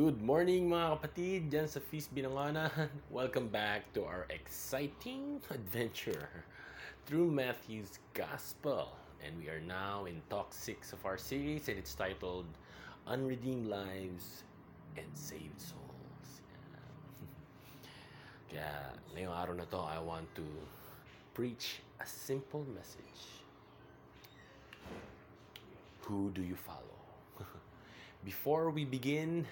Good morning mga kapatid dyan sa Feast. Welcome back to our exciting adventure through Matthew's Gospel. And we are now in talk 6 of our series and it's titled Unredeemed Lives and Saved Souls. Kaya ngayong araw na to, I want to preach a simple message. Who do you follow? Before we begin,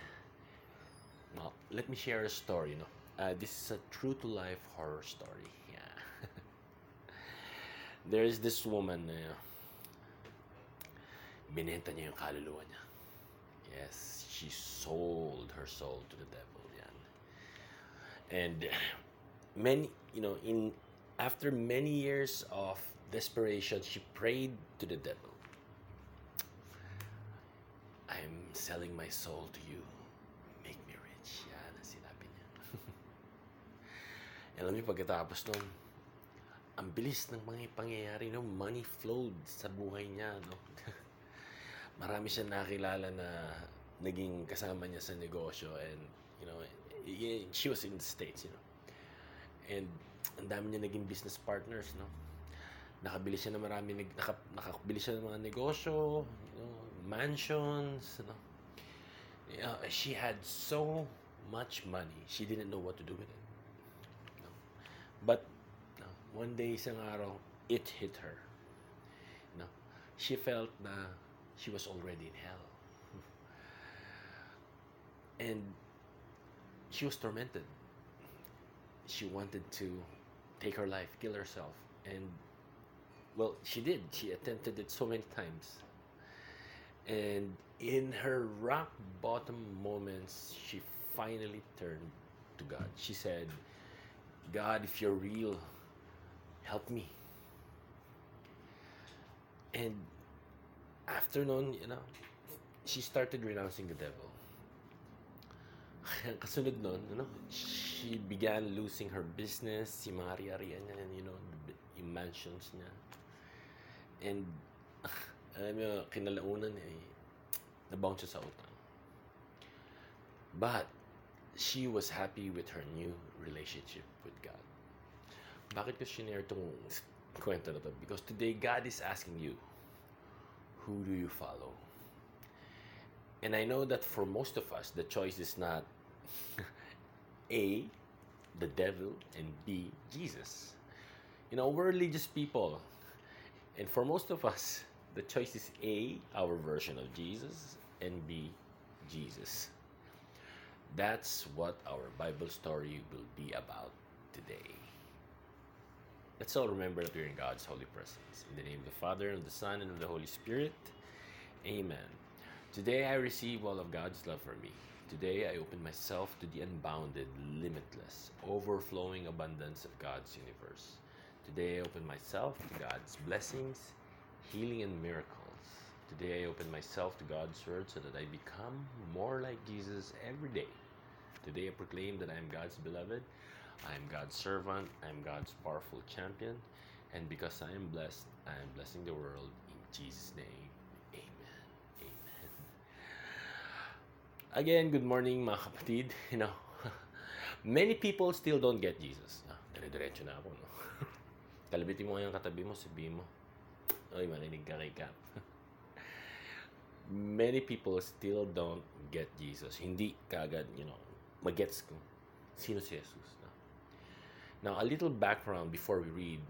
let me share a story. No, uh, this is a true to life horror story. Yeah, there is this woman na binenta niya yung kaluluwa niya. Yes, she sold her soul to the devil. Yan. And many, you know, in after many years of desperation, she prayed to the devil. I'm selling my soul to you. Alam niyo, pagkatapos nun, ang bilis ng mga pangyayari, no? money flowed sa buhay niya. No? Marami siya nakilala na naging kasama niya sa negosyo and, you know, she was in the States, you know. And ang dami niya naging business partners, no? Nakabili siya ng marami, nag- naka, nakabili siya ng mga negosyo, you know, mansions, no? Yeah, she had so much money, she didn't know what to do with it. But one day, isang araw, it hit her. She felt na she was already in hell. And she was tormented. She wanted to take her life, kill herself. And, well, she did. She attempted it so many times. And in her rock bottom moments, she finally turned to God. She said, God, if you're real, help me. And after noon, you know, she started renouncing the devil. Kasunod nun, you know, she began losing her business, si mga ari-arian niya, you know, yung mansions niya. And, alam mo, kinalaunan eh, nabounce sa utang. But, she was happy with her new relationship with God. Bakit ko shinare itong kwento na to? Because today, God is asking you, who do you follow? And I know that for most of us, the choice is not A, the devil, and B, Jesus. You know, we're religious people. And for most of us, the choice is A, our version of Jesus, and B, Jesus. That's what our Bible story will be about today. Let's all remember that we're in God's holy presence. In the name of the Father, and of the Son, and of the Holy Spirit. Amen. Today I receive all of God's love for me. Today I open myself to the unbounded, limitless, overflowing abundance of God's universe. Today I open myself to God's blessings, healing, and miracles. Today I open myself to God's word so that I become more like Jesus every day. Today I proclaim that I am God's beloved, I am God's servant, I am God's powerful champion, and because I am blessed, I am blessing the world in Jesus' name. Amen. Amen. Again, good morning mga kapatid. You know, many people still don't get Jesus. Ah, dire-diretso na ako, no? Kalabitin mo yung katabi mo, sabihin mo, Oy, makinig ka kay Cap. Many people still don't get Jesus. Hindi kagad, you know, magets kung sino si Jesus. No? Now, a little background before we read.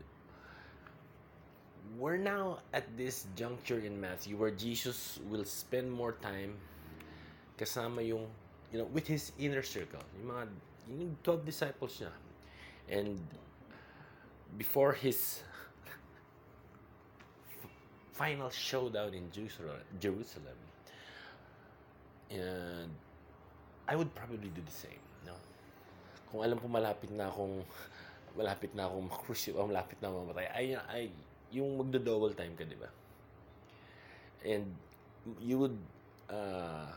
We're now at this juncture in Matthew where Jesus will spend more time kasama yung, you know, with his inner circle. Yung mga, yung 12 disciples niya. And before his final showdown in Jerusalem, and I would probably do the same, no? Kung alam ko malapit na akong malapit na akong makrusi o malapit na mamatay, ay, ay yung magdo-double time ka, di ba? And you would uh,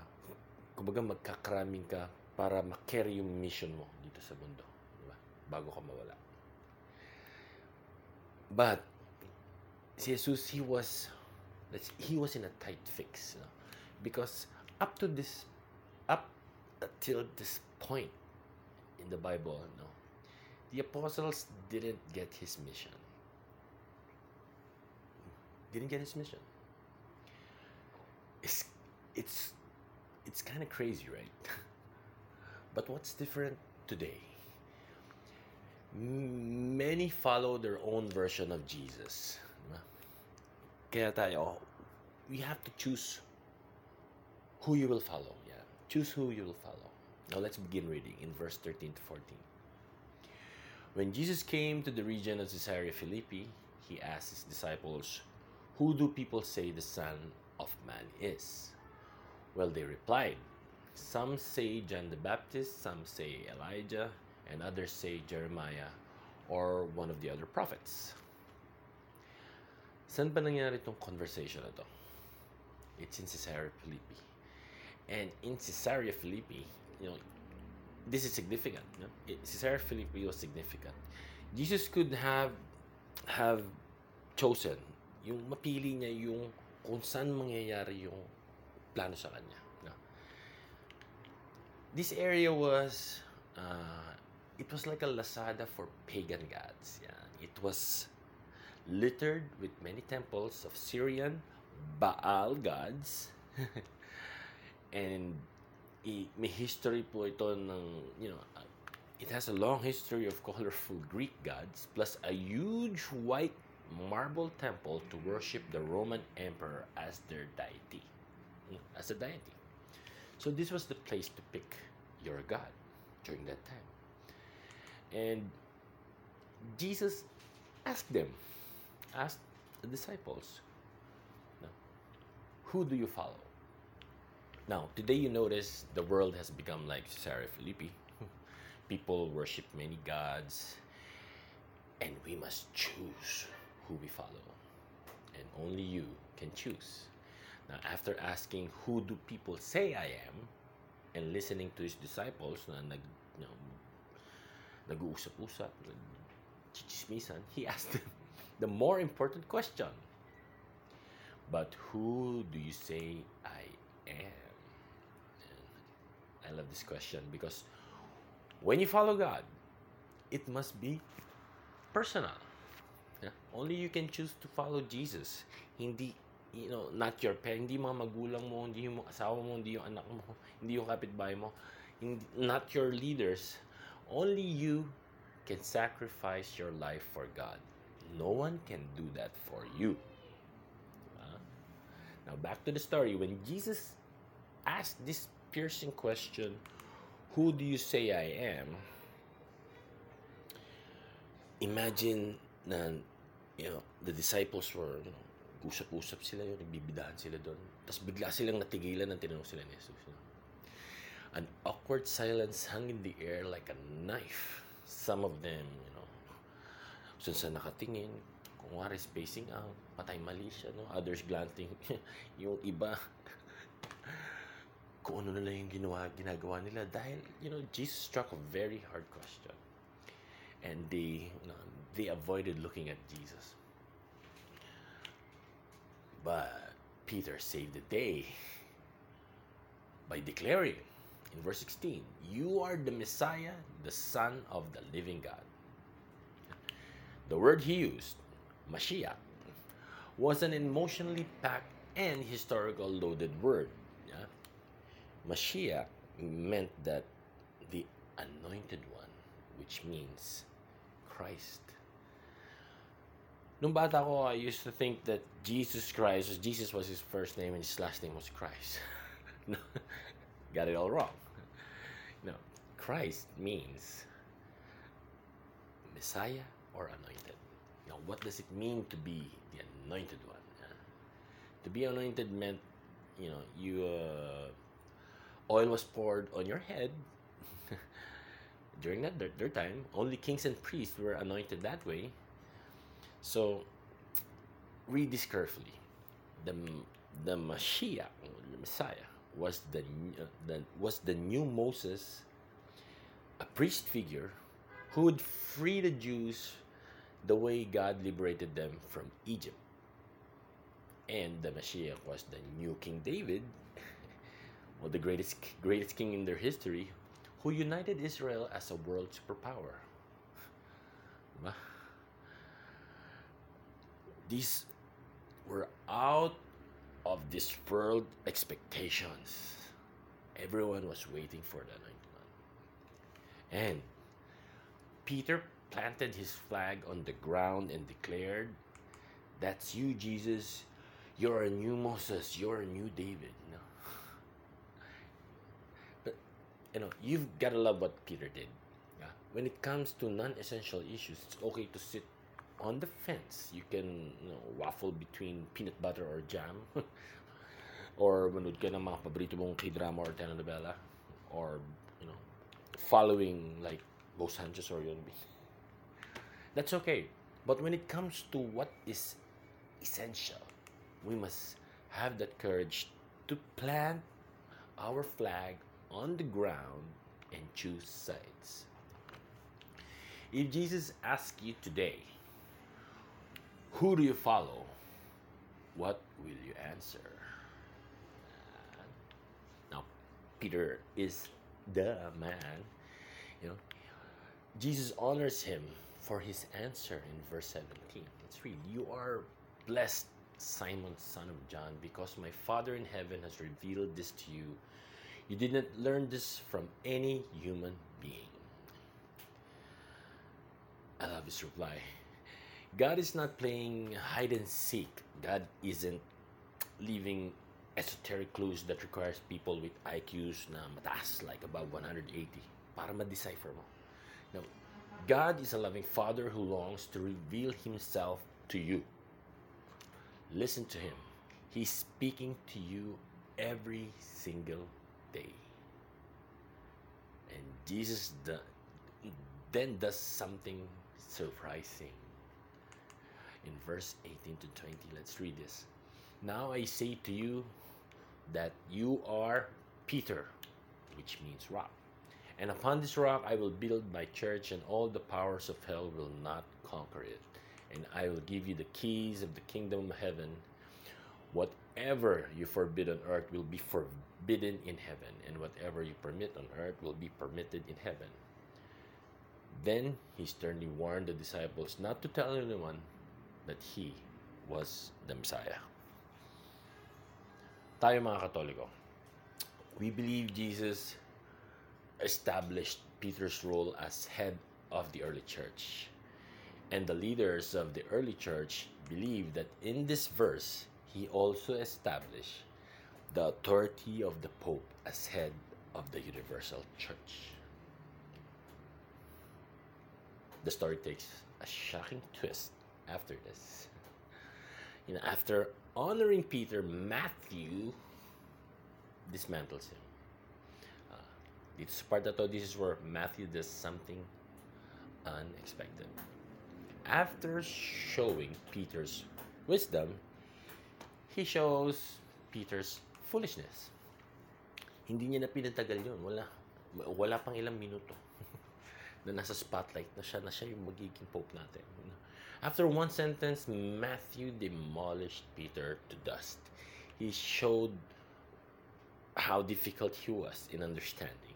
kumbaga magkakraming ka para makarry yung mission mo dito sa mundo, di ba? Bago ka mawala. But Jesus, he was he was in a tight fix, no? because up to this up till this point in the Bible, no, the apostles didn't get his mission. Didn't get his mission. It's it's it's kind of crazy, right? but what's different today? Many follow their own version of Jesus. Ba? Kaya tayo, we have to choose who you will follow. Yeah. Choose who you will follow. Now let's begin reading in verse 13 to 14. When Jesus came to the region of Caesarea Philippi, he asked his disciples, Who do people say the Son of Man is? Well, they replied, Some say John the Baptist, some say Elijah, and others say Jeremiah or one of the other prophets. Saan ba nangyari itong conversation na to? It's in Caesarea Philippi. And in Caesarea Philippi, you know, this is significant. No? It, Caesarea Philippi was significant. Jesus could have have chosen yung mapili niya yung kung saan mangyayari yung plano sa kanya. No? This area was uh, it was like a Lazada for pagan gods. Yeah. It was littered with many temples of Syrian Baal gods. and may history po ito ng, you know, it has a long history of colorful Greek gods plus a huge white marble temple to worship the Roman emperor as their deity, hmm, as a deity. So this was the place to pick your god during that time. And Jesus asked them, asked the disciples, who do you follow? Now, today you notice the world has become like Caesarea Philippi. People worship many gods, and we must choose who we follow. And only you can choose. Now, after asking who do people say I am, and listening to his disciples na nag, you know, nag-uusap-usap, he asked them the more important question. But who do you say I am? I love this question because when you follow God, it must be personal. Yeah? Only you can choose to follow Jesus. Hindi, you know, not your parents, hindi mga magulang mo, hindi yung asawa mo, hindi yung anak mo, hindi yung kapitbahay mo, hindi, not your leaders. Only you can sacrifice your life for God. No one can do that for you. Diba? Now, back to the story. When Jesus asked this piercing question, Who do you say I am? Imagine na, you know, the disciples were, you know, usap-usap sila yun, nagbibidahan sila doon. Tapos bigla silang natigilan ng tinanong sila ni Jesus. An awkward silence hung in the air like a knife. Some of them, you know, saan nakatingin, kung wari spacing out, patay mali siya, no? Others glancing, yung iba, kung ano na lang yung ginawa, ginagawa nila. Dahil, you know, Jesus struck a very hard question. And they, you know, they avoided looking at Jesus. But Peter saved the day by declaring in verse 16, You are the Messiah, the Son of the living God. The word he used, Mashiach, was an emotionally packed and historical loaded word. Yeah? Mashiach meant that the anointed one, which means Christ. Nung bata ko, I used to think that Jesus Christ, Jesus was his first name and his last name was Christ. Got it all wrong. No, Christ means Messiah or anointed. Now, what does it mean to be the anointed one? To be anointed meant, you know, you uh, oil was poured on your head. During that their, their time, only kings and priests were anointed that way. So, read this carefully. The the Mashiach, the Messiah, was the uh, the was the new Moses, a priest figure, who would free the Jews the way God liberated them from Egypt. And the Mashiach was the new King David, well, the greatest greatest king in their history, who united Israel as a world superpower. These were out of this world expectations. Everyone was waiting for the anointed. And Peter planted his flag on the ground and declared, That's you, Jesus. You're a new Moses. You're a new David. You know? But, you know, you've got to love what Peter did. Yeah? When it comes to non essential issues, it's okay to sit on the fence. You can you know, waffle between peanut butter or jam. or manood ka ng mga paborito mong k-drama or telenovela. Or, you know, following like Bo Sanchez or Hyun Bin. That's okay. But when it comes to what is essential, we must have that courage to plant our flag on the ground and choose sides. If Jesus asks you today, who do you follow? What will you answer? Uh, now, Peter is the man. You know, Jesus honors him for his answer in verse 17. Let's read. You are blessed, Simon, son of John, because my Father in heaven has revealed this to you. You did not learn this from any human being. I love his reply. God is not playing hide and seek. God isn't leaving esoteric clues that requires people with IQs na mataas, like above 180, para ma-decipher mo. God is a loving Father who longs to reveal Himself to you. Listen to Him. He's speaking to you every single day. And Jesus then does something surprising. In verse 18 to 20, let's read this. Now I say to you that you are Peter, which means rock. And upon this rock I will build my church, and all the powers of hell will not conquer it. And I will give you the keys of the kingdom of heaven. Whatever you forbid on earth will be forbidden in heaven, and whatever you permit on earth will be permitted in heaven. Then he sternly warned the disciples not to tell anyone that he was the Messiah. Tayo mga Katoliko, we believe Jesus established Peter's role as head of the early church. And the leaders of the early church believe that in this verse, he also established the authority of the Pope as head of the universal church. The story takes a shocking twist after this. You know, after honoring Peter, Matthew dismantles him. Dito sa part na to, this is where Matthew does something unexpected. After showing Peter's wisdom, he shows Peter's foolishness. Hindi niya na pinatagal yun. Wala, wala pang ilang minuto na nasa spotlight na siya, na siya yung magiging pope natin. After one sentence, Matthew demolished Peter to dust. He showed how difficult he was in understanding.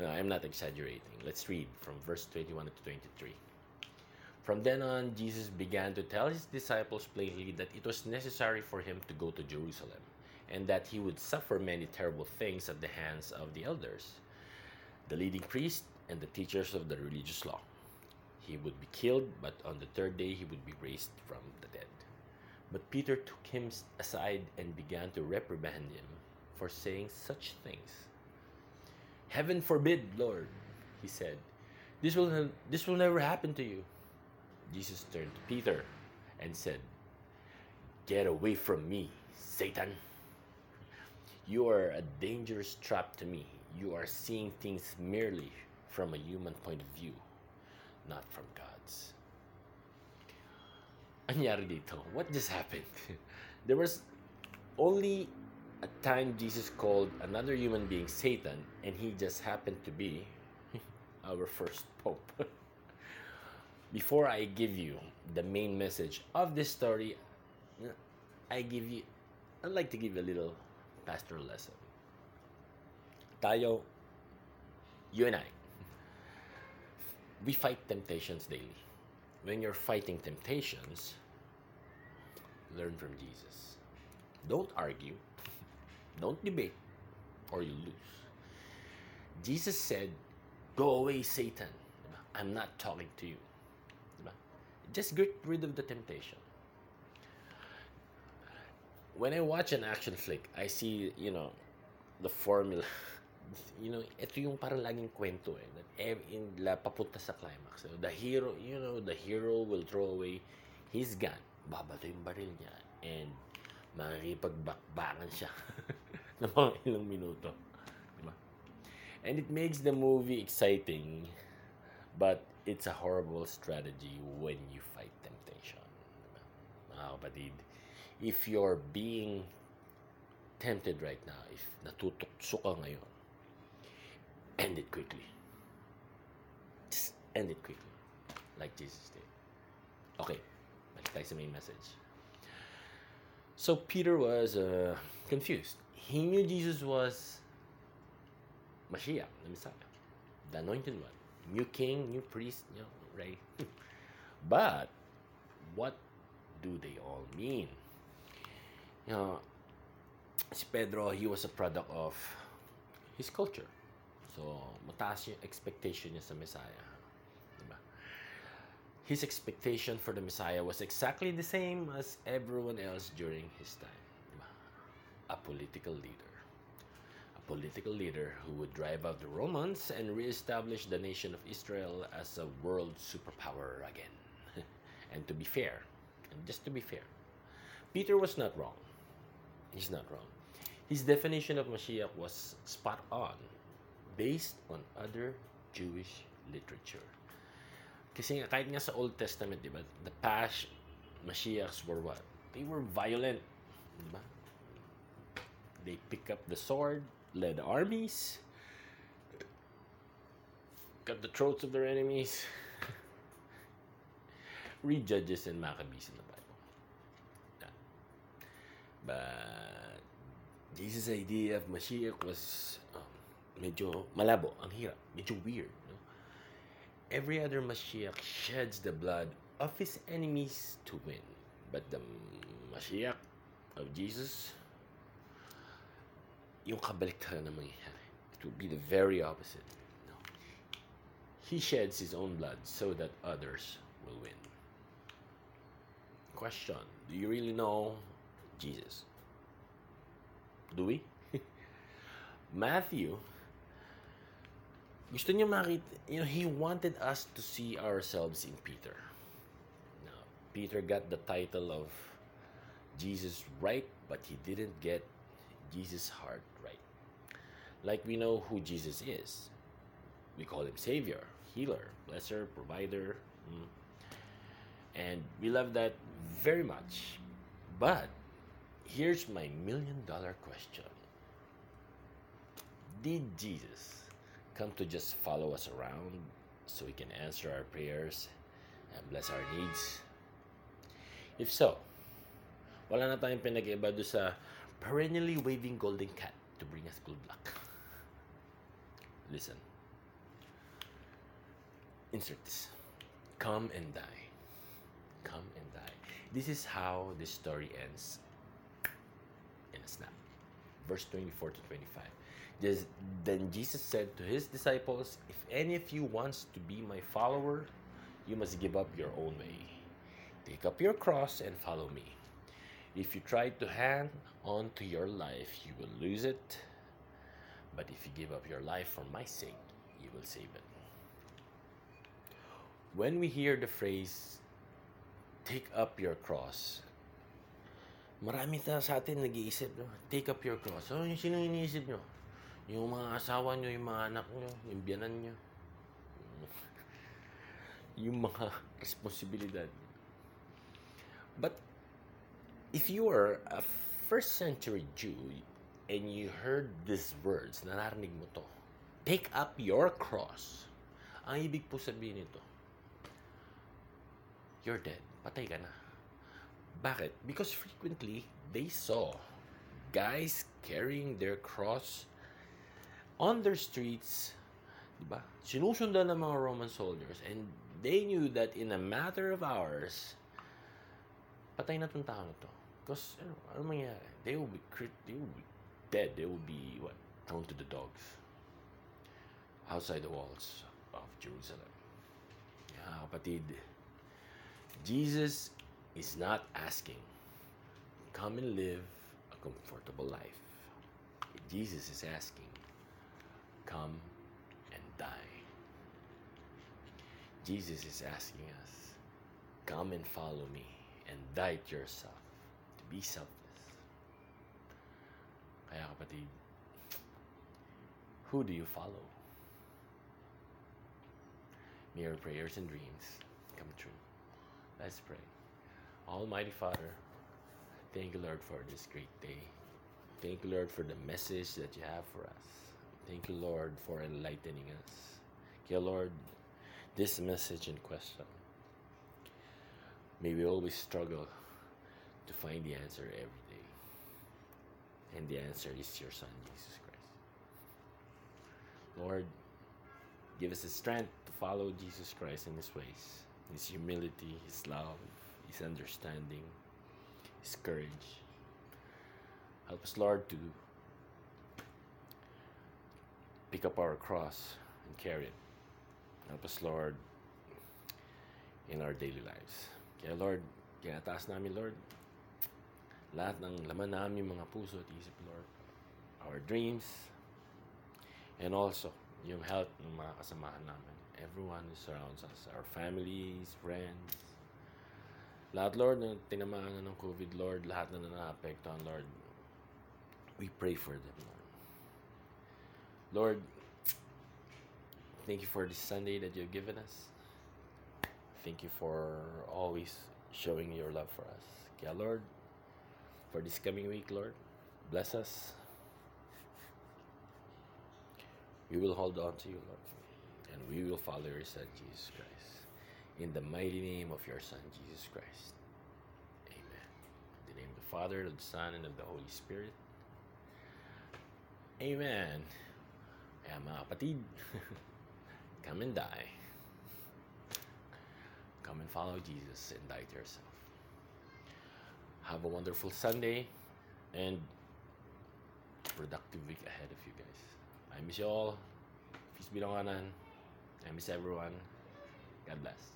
No, I'm not exaggerating. Let's read from verse 21 to 23. From then on, Jesus began to tell his disciples plainly that it was necessary for him to go to Jerusalem and that he would suffer many terrible things at the hands of the elders, the leading priests, and the teachers of the religious law. He would be killed, but on the third day he would be raised from the dead. But Peter took him aside and began to reprimand him for saying such things. Heaven forbid, Lord, he said. This will, this will never happen to you. Jesus turned to Peter and said, Get away from me, Satan. You are a dangerous trap to me. You are seeing things merely from a human point of view, not from God's. Anyari? What just happened? there was only a time Jesus called another human being Satan, and he just happened to be our first pope. Before I give you the main message of this story, I give you I'd like to give you a little pastoral lesson. tayo, you and I, we fight temptations daily. When you're fighting temptations, learn from Jesus. Don't argue, don't debate, or you lose. Jesus said, Go away, Satan. I'm not talking to you. Just get rid of the temptation. When I watch an action flick, I see, you know, the formula. You know, ito yung parang laging kwento eh. That in, la, papunta sa climax. So, the hero, you know, the hero will throw away his gun. Babato yung baril niya. And makikipagbakbakan siya ng mga ilang minuto. Diba? And it makes the movie exciting, but it's a horrible strategy when you fight temptation. Diba? Mga kapatid, if you're being tempted right now, if natutukso ka ngayon, end it quickly. Just end it quickly. Like Jesus did. Okay, balik tayo sa main message. So Peter was uh, confused. He knew Jesus was Mashiach, the Messiah, the anointed one, new king, new priest, you know, right? but what do they all mean? You know, si Pedro, he was a product of his culture. So, mataas yung expectation niya sa Messiah. Diba? His expectation for the Messiah was exactly the same as everyone else during his time. A political leader. A political leader who would drive out the Romans and reestablish the nation of Israel as a world superpower again. and to be fair, and just to be fair, Peter was not wrong. He's not wrong. His definition of Mashiach was spot on based on other Jewish literature. Kasi nga, kahit nga sa Old Testament, di ba, the past Mashiachs were what? They were violent. Di ba? They pick up the sword, led armies, cut the throats of their enemies. Read Judges and Maccabees in the Bible. Yeah. But Jesus' idea of Mashiach was um, medyo malabo, ang hirap, medyo weird. No? Every other Mashiach sheds the blood of his enemies to win. But the Mashiach of Jesus, yung kabaliktaran na mangyayari. It will be the very opposite. No. He sheds his own blood so that others will win. Question Do you really know Jesus? Do we? Matthew, gusto niya makita, you know, he wanted us to see ourselves in Peter. Now, Peter got the title of Jesus right, but he didn't get Jesus' heart right. Like we know who Jesus is. We call him Savior, Healer, Blesser, Provider. mm. And we love that very much. But here's my million dollar question Did Jesus come to just follow us around so he can answer our prayers and bless our needs? If so, wala na tayong pinag-iba doon sa perennially waving golden cat to bring us good luck. Listen. Insert this. Come and die. Come and die. This is how this story ends in a snap. Verse 24 to 25. Just, then Jesus said to his disciples, If any of you wants to be my follower, you must give up your own way. Take up your cross and follow me. If you try to hang on to your life, you will lose it. But if you give up your life for my sake, you will save it. When we hear the phrase, take up your cross, marami ta sa atin nag-iisip, no? take up your cross. Oh, yung sino iniisip nyo? Yung mga asawa nyo, yung mga anak nyo, yung biyanan nyo. yung mga responsibilidad. But if you are a first century Jew and you heard these words, nararinig mo to, take up your cross. Ang ibig po sabihin nito, you're dead. Patay ka na. Bakit? Because frequently, they saw guys carrying their cross on their streets, di ba? Sinusundan ng mga Roman soldiers and they knew that in a matter of hours, patay na tong tao na to. Because, ano, ano mangyayari? They will be, crit- they will be dead. They will be, what, thrown to the dogs. Outside the walls of Jerusalem. Yeah, kapatid. Jesus is not asking, come and live a comfortable life. Jesus is asking, come and die. Jesus is asking us, come and follow me and die to yourself, be selfless. Kaya kapatid, who do you follow? May your prayers and dreams come true. Let's pray. Almighty Father, thank you, Lord, for this great day. Thank you, Lord, for the message that you have for us. Thank you, Lord, for enlightening us. Dear Lord, this message in question, may we always struggle to find the answer every day. And the answer is your Son, Jesus Christ. Lord, give us the strength to follow Jesus Christ in his ways, his humility, his love, his understanding, his courage. Help us, Lord, to pick up our cross and carry it. Help us, Lord, in our daily lives. Kaya, Lord, kaya taas namin, Lord, lahat ng laman namin mga puso at isip, Lord, our dreams, and also yung health ng mga kasamahan namin. Everyone who surrounds us, our families, friends, lahat, Lord, na tinamaan na ng COVID, Lord, lahat na naapektuhan, Lord, we pray for them, Lord. Lord, thank you for this Sunday that you've given us. Thank you for always showing your love for us. Kaya, Lord, for this coming week, Lord, bless us. We will hold on to you, Lord, and we will follow your Son, Jesus Christ. In the mighty name of your Son, Jesus Christ. Amen. In the name of the Father, of the Son, and of the Holy Spirit. Amen. Kaya mga come and die. Come and follow Jesus and die to yourself. Have a wonderful Sunday and productive week ahead of you guys. I miss you all. Peace be long I miss everyone. God bless.